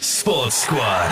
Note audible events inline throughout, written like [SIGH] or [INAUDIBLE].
Sports Squad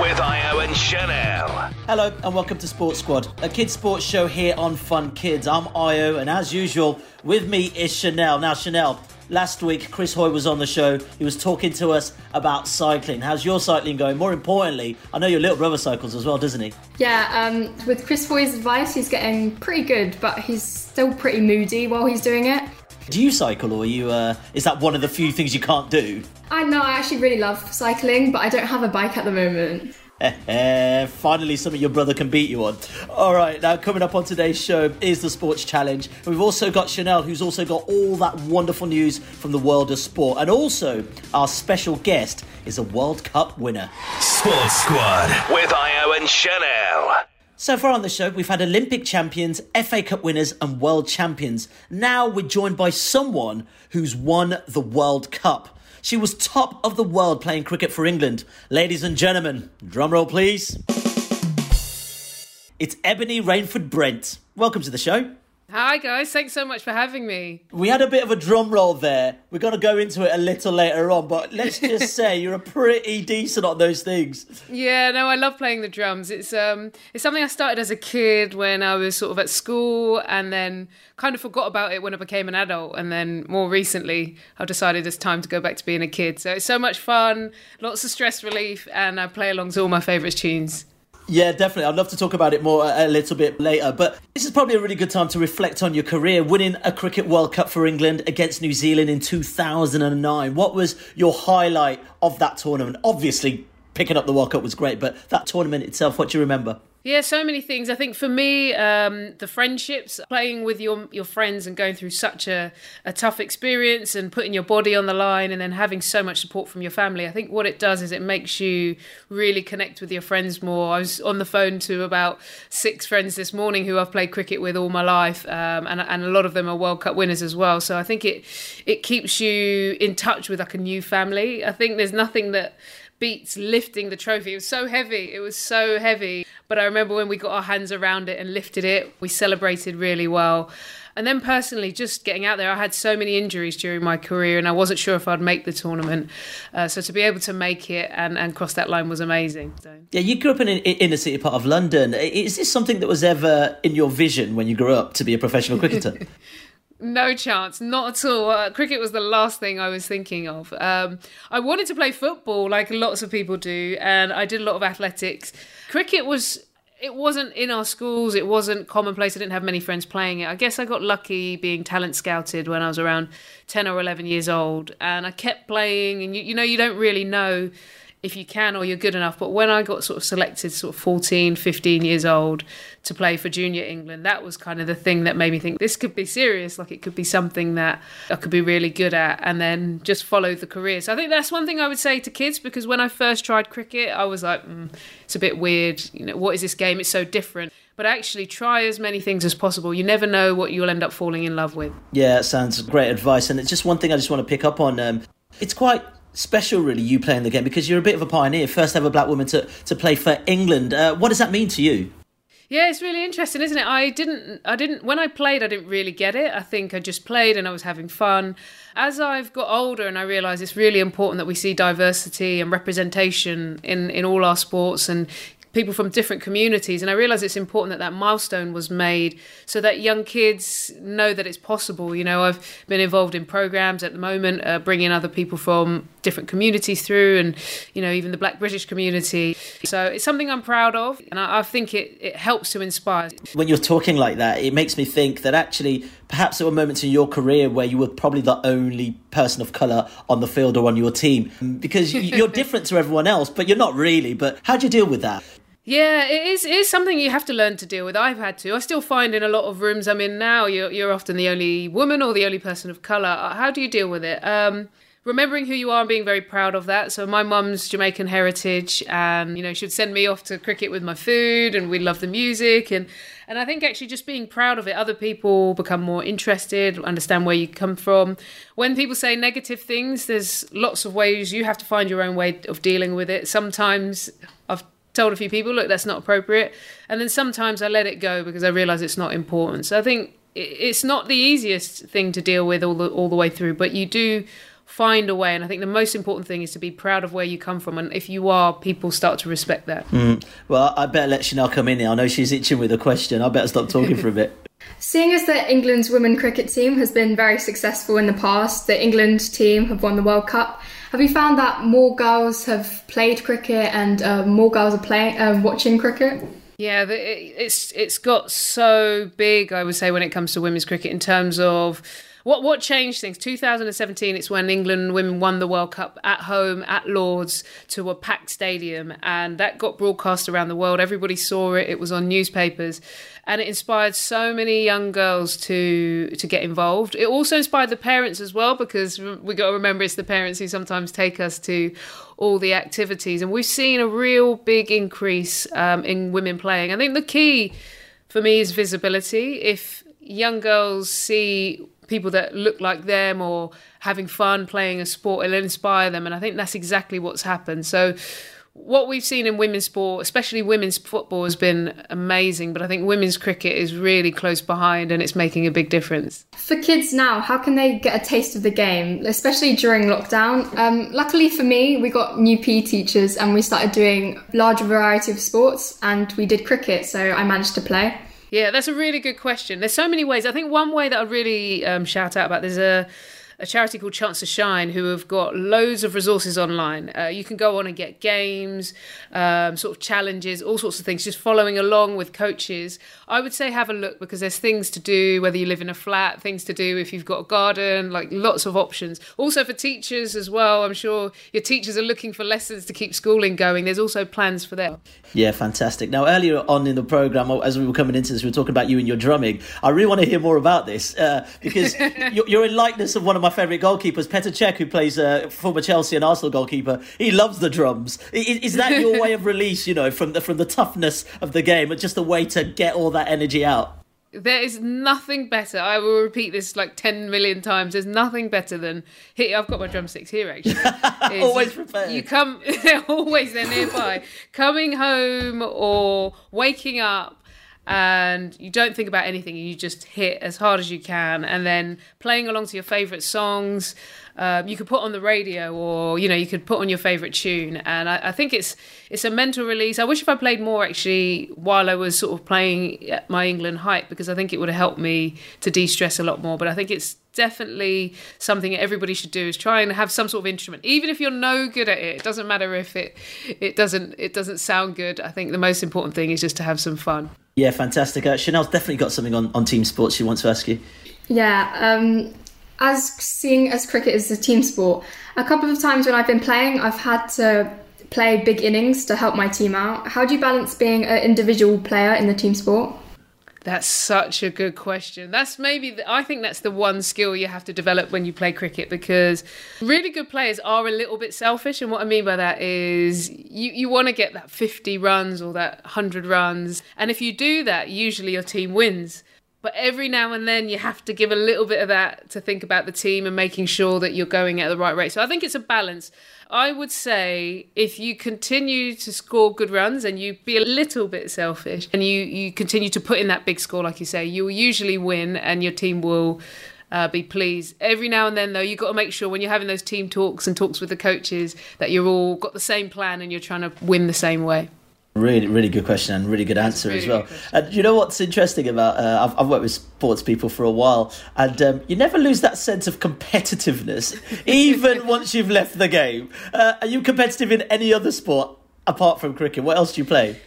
with Ayo and Chanel. Hello and welcome to Sports Squad, a kids sports show here on Fun Kids. I'm Ayo and as usual, with me is Chanel. Now, Chanel, last week Chris Hoy was on the show. He was talking to us about cycling. How's your cycling going? More importantly, I know your little brother cycles as well, doesn't he? Yeah, um, with Chris Hoy's advice, he's getting pretty good, but he's still pretty moody while he's doing it. Do you cycle, or you? Uh, is that one of the few things you can't do? I know I actually really love cycling, but I don't have a bike at the moment. [LAUGHS] Finally, something your brother can beat you on. All right, now coming up on today's show is the Sports Challenge. We've also got Chanel, who's also got all that wonderful news from the world of sport. And also, our special guest is a World Cup winner. Sports Squad with Ayo and Chanel. So far on the show, we've had Olympic champions, FA Cup winners, and world champions. Now we're joined by someone who's won the World Cup. She was top of the world playing cricket for England. Ladies and gentlemen, drum roll please. It's Ebony Rainford Brent. Welcome to the show. Hi guys, thanks so much for having me. We had a bit of a drum roll there. We're going to go into it a little later on, but let's just [LAUGHS] say you're a pretty decent on those things. Yeah, no, I love playing the drums. It's um it's something I started as a kid when I was sort of at school and then kind of forgot about it when I became an adult and then more recently I've decided it's time to go back to being a kid. So it's so much fun, lots of stress relief and I play along to all my favourite tunes. Yeah, definitely. I'd love to talk about it more a little bit later. But this is probably a really good time to reflect on your career, winning a Cricket World Cup for England against New Zealand in 2009. What was your highlight of that tournament? Obviously, picking up the World Cup was great, but that tournament itself, what do you remember? Yeah, so many things. I think for me, um, the friendships, playing with your your friends and going through such a, a tough experience and putting your body on the line and then having so much support from your family. I think what it does is it makes you really connect with your friends more. I was on the phone to about six friends this morning who I've played cricket with all my life, um, and and a lot of them are World Cup winners as well. So I think it it keeps you in touch with like a new family. I think there's nothing that beats lifting the trophy. It was so heavy. It was so heavy. But I remember when we got our hands around it and lifted it, we celebrated really well. And then personally, just getting out there, I had so many injuries during my career and I wasn't sure if I'd make the tournament. Uh, so to be able to make it and, and cross that line was amazing. So. Yeah, you grew up in an inner city part of London. Is this something that was ever in your vision when you grew up to be a professional cricketer? [LAUGHS] No chance, not at all. Uh, cricket was the last thing I was thinking of. Um, I wanted to play football, like lots of people do, and I did a lot of athletics. Cricket was. It wasn't in our schools. It wasn't commonplace. I didn't have many friends playing it. I guess I got lucky being talent scouted when I was around ten or eleven years old, and I kept playing. And you, you know, you don't really know if you can or you're good enough. But when I got sort of selected, sort of 14, 15 years old, to play for junior England, that was kind of the thing that made me think this could be serious. Like it could be something that I could be really good at, and then just follow the career. So I think that's one thing I would say to kids because when I first tried cricket, I was like, mm, it's a bit weird. You know, what is this game? It's so different but actually try as many things as possible. You never know what you'll end up falling in love with. Yeah, that sounds great advice. And it's just one thing I just want to pick up on. Um, it's quite special, really, you playing the game because you're a bit of a pioneer, first ever black woman to, to play for England. Uh, what does that mean to you? Yeah, it's really interesting, isn't it? I didn't, I didn't, when I played, I didn't really get it. I think I just played and I was having fun. As I've got older and I realise it's really important that we see diversity and representation in, in all our sports and people from different communities. And I realise it's important that that milestone was made so that young kids know that it's possible. You know, I've been involved in programs at the moment, uh, bringing other people from different communities through, and you know, even the Black British community. So it's something I'm proud of, and I, I think it, it helps to inspire. When you're talking like that, it makes me think that actually, perhaps there were moments in your career where you were probably the only person of colour on the field or on your team because you're [LAUGHS] different to everyone else, but you're not really. But how do you deal with that? Yeah, it is, it is something you have to learn to deal with. I've had to. I still find in a lot of rooms I'm in now, you're, you're often the only woman or the only person of colour. How do you deal with it? Um, remembering who you are and being very proud of that. So my mum's Jamaican heritage, and you know she'd send me off to cricket with my food, and we love the music, and and I think actually just being proud of it, other people become more interested, understand where you come from. When people say negative things, there's lots of ways you have to find your own way of dealing with it. Sometimes I've told a few people, look, that's not appropriate, and then sometimes I let it go because I realise it's not important. So I think it's not the easiest thing to deal with all the all the way through, but you do find a way. And I think the most important thing is to be proud of where you come from. And if you are, people start to respect that. Mm. Well, I better let Chanel come in here. I know she's itching with a question. I better stop talking for a bit. [LAUGHS] Seeing as that England's women cricket team has been very successful in the past, the England team have won the World Cup. Have you found that more girls have played cricket and uh, more girls are playing, uh, watching cricket? Yeah, it's it's got so big. I would say when it comes to women's cricket in terms of what what changed things? 2017. It's when England women won the World Cup at home at Lords to a packed stadium, and that got broadcast around the world. Everybody saw it. It was on newspapers, and it inspired so many young girls to to get involved. It also inspired the parents as well because we got to remember it's the parents who sometimes take us to all the activities, and we've seen a real big increase um, in women playing. I think the key for me is visibility. If young girls see people that look like them or having fun playing a sport it'll inspire them. And i think that's exactly what's happened. So what we've seen in women's sport especially women's football has been amazing. But i think women's cricket is really close behind and it's making a big difference. For kids now how can they get a taste of the game especially during lockdown? Um, luckily for me we got new pe teachers and we started doing larger variety of sports and we did cricket so i managed to play yeah, that's a really good question. There's so many ways. I think one way that I'd really um, shout out about there's a a charity called Chance to Shine, who have got loads of resources online. Uh, you can go on and get games, um, sort of challenges, all sorts of things, just following along with coaches. I would say have a look because there's things to do, whether you live in a flat, things to do if you've got a garden, like lots of options. Also for teachers as well, I'm sure your teachers are looking for lessons to keep schooling going. There's also plans for them. Yeah, fantastic. Now, earlier on in the program, as we were coming into this, we were talking about you and your drumming. I really want to hear more about this uh, because [LAUGHS] you're, you're in likeness of one of my favourite goalkeepers, Petr Cech, who plays uh, former Chelsea and Arsenal goalkeeper. He loves the drums. Is, is that your way of [LAUGHS] release? You know, from the from the toughness of the game, but just a way to get all that energy out. There is nothing better. I will repeat this like 10 million times. There's nothing better than here. I've got my drumsticks here actually. [LAUGHS] always prepared. You come, they're [LAUGHS] always they're nearby. Coming home or waking up and you don't think about anything you just hit as hard as you can. And then playing along to your favorite songs um, you could put on the radio or you know you could put on your favorite tune. And I, I, think it's it's a mental release. I wish if i played more actually while i was sort of playing at my england height because i think it would have helped me to de-stress a lot more. But i think it's definitely something everybody should do is try and have some sort of instrument. Even if you're no good at it it doesn't matter if it it doesn't it doesn't sound good. I think the most important thing is just to have some fun. Yeah fantastic. Uh, chanel's definitely got something on, on team sports she wants to ask you. Yeah um as seeing as cricket is a team sport, a couple of times when I've been playing, I've had to play big innings to help my team out. How do you balance being an individual player in the team sport? That's such a good question. That's maybe, the, I think that's the one skill you have to develop when you play cricket because really good players are a little bit selfish. And what I mean by that is you, you want to get that 50 runs or that 100 runs. And if you do that, usually your team wins but every now and then you have to give a little bit of that to think about the team and making sure that you're going at the right rate. So I think it's a balance. I would say if you continue to score good runs and you be a little bit selfish and you, you continue to put in that big score, like you say, you'll usually win and your team will uh, be pleased. Every now and then, though, you've got to make sure when you're having those team talks and talks with the coaches that you're all got the same plan and you're trying to win the same way. Really, really good question and really good answer really as well. And you know what's interesting about? Uh, I've, I've, worked with sports people for a while, and um, you never lose that sense of competitiveness, [LAUGHS] even once you've left the game. Uh, are you competitive in any other sport apart from cricket? What else do you play?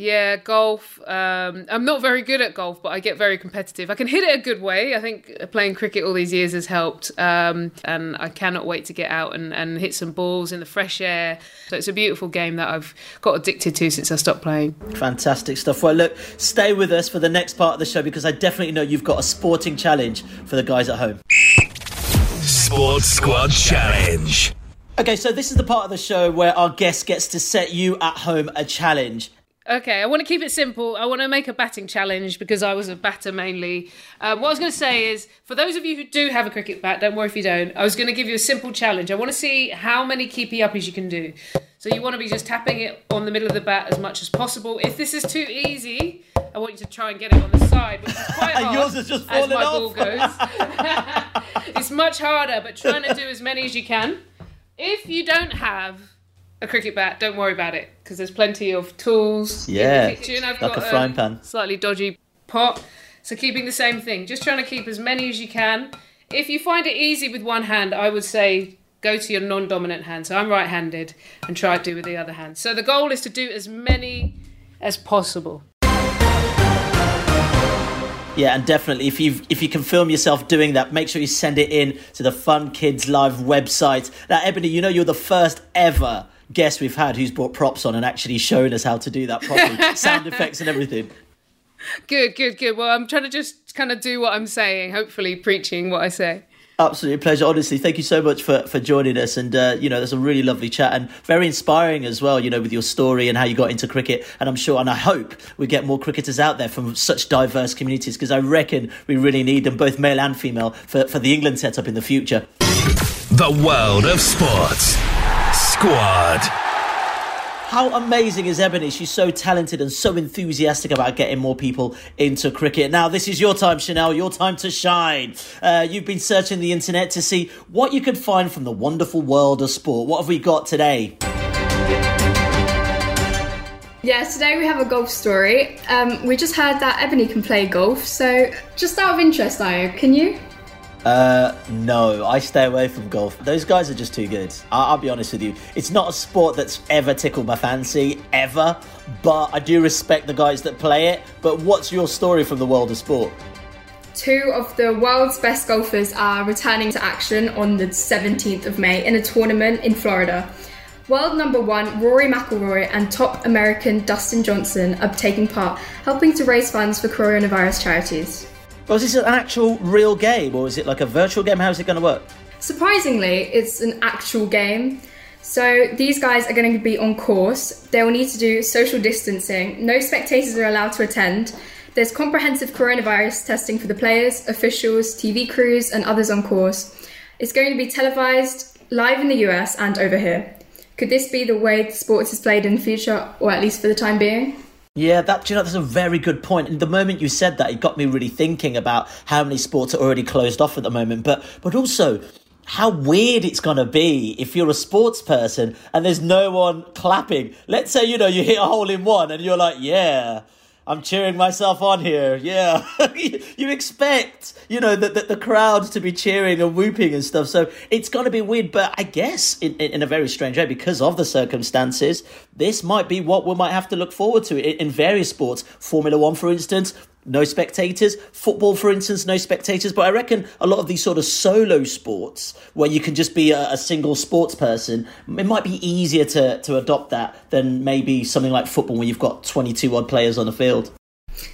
Yeah, golf. Um, I'm not very good at golf, but I get very competitive. I can hit it a good way. I think playing cricket all these years has helped. Um, and I cannot wait to get out and, and hit some balls in the fresh air. So it's a beautiful game that I've got addicted to since I stopped playing. Fantastic stuff. Well, look, stay with us for the next part of the show because I definitely know you've got a sporting challenge for the guys at home Sports Squad Challenge. Okay, so this is the part of the show where our guest gets to set you at home a challenge. Okay, I want to keep it simple. I want to make a batting challenge because I was a batter mainly. Um, what I was going to say is, for those of you who do have a cricket bat, don't worry if you don't. I was going to give you a simple challenge. I want to see how many keepy uppies you can do. So you want to be just tapping it on the middle of the bat as much as possible. If this is too easy, I want you to try and get it on the side, which is quite [LAUGHS] hard. Yours has just as my off. ball goes. [LAUGHS] [LAUGHS] it's much harder, but trying to do as many as you can. If you don't have a cricket bat, don't worry about it because there's plenty of tools Yeah, in the kitchen. I've like got a frying pan. slightly dodgy pot. So keeping the same thing, just trying to keep as many as you can. If you find it easy with one hand, I would say go to your non-dominant hand. So I'm right-handed and try to do with the other hand. So the goal is to do as many as possible. Yeah, and definitely if you if you can film yourself doing that, make sure you send it in to the Fun Kids Live website. Now, Ebony, you know you're the first ever guest we've had who's brought props on and actually shown us how to do that properly, [LAUGHS] sound effects and everything. Good, good, good. Well, I'm trying to just kind of do what I'm saying, hopefully preaching what I say. Absolute pleasure. Honestly, thank you so much for, for joining us. And, uh, you know, there's a really lovely chat and very inspiring as well, you know, with your story and how you got into cricket. And I'm sure, and I hope we get more cricketers out there from such diverse communities because I reckon we really need them, both male and female, for, for the England setup in the future. The world of sports. Squad. How amazing is Ebony? She's so talented and so enthusiastic about getting more people into cricket. Now, this is your time, Chanel, your time to shine. Uh, you've been searching the internet to see what you could find from the wonderful world of sport. What have we got today? Yeah, today we have a golf story. Um, we just heard that Ebony can play golf, so just out of interest, Ayo, can you? Uh, no, I stay away from golf. Those guys are just too good. I- I'll be honest with you. It's not a sport that's ever tickled my fancy, ever. But I do respect the guys that play it. But what's your story from the world of sport? Two of the world's best golfers are returning to action on the 17th of May in a tournament in Florida. World number one Rory McIlroy and top American Dustin Johnson are taking part, helping to raise funds for coronavirus charities. Well, is this an actual real game or is it like a virtual game? How's it going to work? Surprisingly, it's an actual game. So these guys are going to be on course. They will need to do social distancing. No spectators are allowed to attend. There's comprehensive coronavirus testing for the players, officials, TV crews, and others on course. It's going to be televised live in the US and over here. Could this be the way sports is played in the future, or at least for the time being? Yeah, that you know that's a very good point. And the moment you said that, it got me really thinking about how many sports are already closed off at the moment, but but also how weird it's gonna be if you're a sports person and there's no one clapping. Let's say you know you hit a hole in one and you're like, yeah. I'm cheering myself on here. Yeah. [LAUGHS] you expect, you know, the, the, the crowd to be cheering and whooping and stuff. So it's going to be weird. But I guess in, in, in a very strange way, because of the circumstances, this might be what we might have to look forward to in, in various sports. Formula One, for instance, no spectators. Football, for instance, no spectators. But I reckon a lot of these sort of solo sports where you can just be a, a single sports person, it might be easier to, to adopt that than maybe something like football where you've got 22 odd players on the field.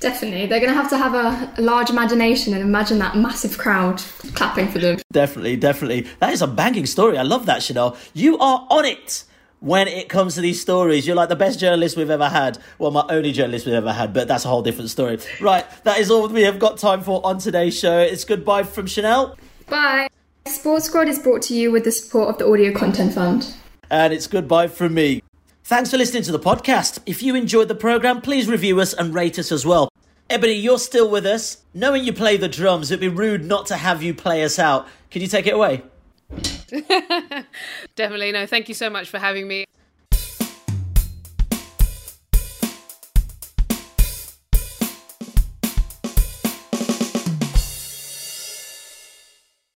Definitely. They're going to have to have a, a large imagination and imagine that massive crowd clapping for them. Definitely, definitely. That is a banging story. I love that, Chanel. You are on it when it comes to these stories. You're like the best journalist we've ever had. Well, my only journalist we've ever had, but that's a whole different story. Right, that is all we have got time for on today's show. It's goodbye from Chanel, Bye. Sports Squad is brought to you with the support of the Audio Content Fund. and it's goodbye from me. Thanks for listening to the podcast. If you enjoyed the program, please review us and rate us as well. Ebony, you're still with us. Knowing you play the drums, it'd be rude not to have you play us out. Could you take it away? [LAUGHS] Definitely. No, thank you so much for having me.